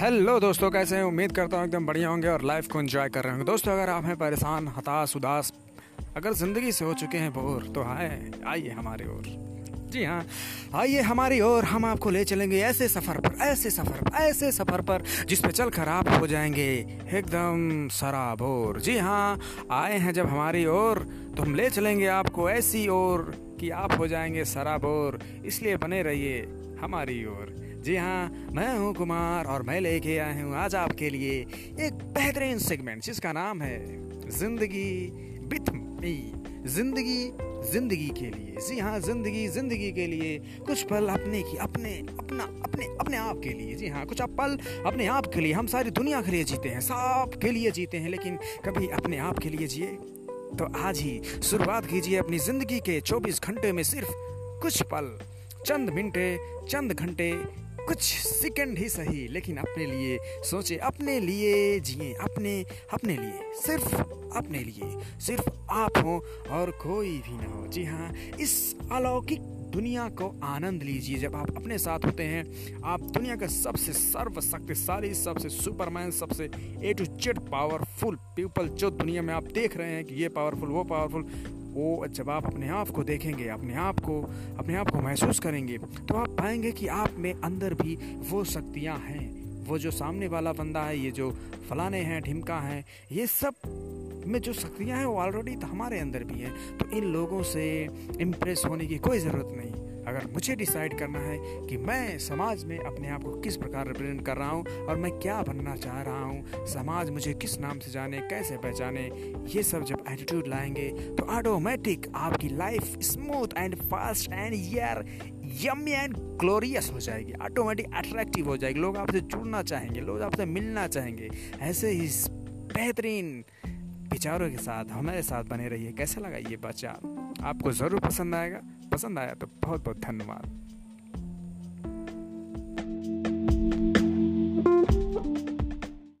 Hello दोस्तों, कैसे हैं? उम्मीद करता हूँ एकदम बढ़िया होंगे और लाइफ को एंजॉय कर रहे होंगे। दोस्तों, अगर आप हैं परेशान, हताश, उदास, अगर ज़िंदगी से हो चुके हैं बोर तो हाय आइए हमारे ओर। जी हाँ आइए हमारी ओर, हम आपको ले चलेंगे ऐसे सफ़र पर, ऐसे सफ़र पर, ऐसे सफ़र पर, जिस पे चल कर आप हो जाएँगे एकदम सराबोर। जी हाँ आए हैं जब हमारी ओर तो हम ले चलेंगे आपको ऐसी ओर। कि आप हो जाएँगे सराबोर। इसलिए बने रहिए हमारी ओर। जी हाँ मैं हूँ कुमार और मैं लेके आया हूँ आज आपके लिए एक बेहतरीन सेगमेंट जिसका नाम है ज़िंदगी विथ मी। ज़िंदगी ज़िंदगी के लिए। जी हाँ ज़िंदगी ज़िंदगी के लिए। कुछ पल अपने की, अपने, अपना, अपने अपने आप के लिए। जी हाँ कुछ पल अपने आप के लिए। हम सारी दुनिया के लिए जीते हैं, सब के लिए जीते हैं, लेकिन कभी अपने आप के लिए जिए। तो आज ही शुरुआत कीजिए अपनी ज़िंदगी के 24 घंटे में सिर्फ़ कुछ पल। चंद मिनटे, चंद घंटे, कुछ सेकंड ही सही, लेकिन अपने लिए सोचे, अपने लिए जिए, अपने अपने लिए, सिर्फ़ अपने लिए, सिर्फ़ आप हो और कोई भी ना हो। जी हाँ इस अलौकिक दुनिया को आनंद लीजिए। जब आप अपने साथ होते हैं, आप दुनिया का सबसे सर्वशक्तिशाली, सबसे सुपरमैन, सबसे A to Z powerful people जो दुनिया में आप देख रहे हैं कि ये पावरफुल वो पावरफुल वो जब आप अपने आप को देखेंगे, अपने आप को, अपने आप को महसूस करेंगे तो आप पाएँगे कि आप में अंदर भी वो शक्तियाँ हैं। वो जो सामने वाला बंदा है, ये जो फलाने हैं, ढिमका हैं, ये सब में जो शक्तियाँ हैं वो ऑलरेडी तो हमारे अंदर भी हैं। तो इन लोगों से इम्प्रेस होने की कोई ज़रूरत नहीं। अगर मुझे डिसाइड करना है कि मैं समाज में अपने आप को किस प्रकार रिप्रेजेंट कर रहा हूँ और मैं क्या बनना चाह रहा हूँ, समाज मुझे किस नाम से जाने, कैसे पहचाने, ये सब जब एटीट्यूड लाएँगे तो ऑटोमेटिक आपकी life smooth and fast and यार यमी एंड ग्लोरियस हो जाएगी। ऑटोमेटिक अट्रैक्टिव हो जाएगी। लोग आपसे जुड़ना चाहेंगे, लोग आपसे मिलना चाहेंगे। ऐसे ही बेहतरीन विचारों के साथ हमारे साथ बने रहिए। कैसा लगा ये बच्चा आपको ज़रूर पसंद आएगा। पसंद आया तो बहुत बहुत धन्यवाद।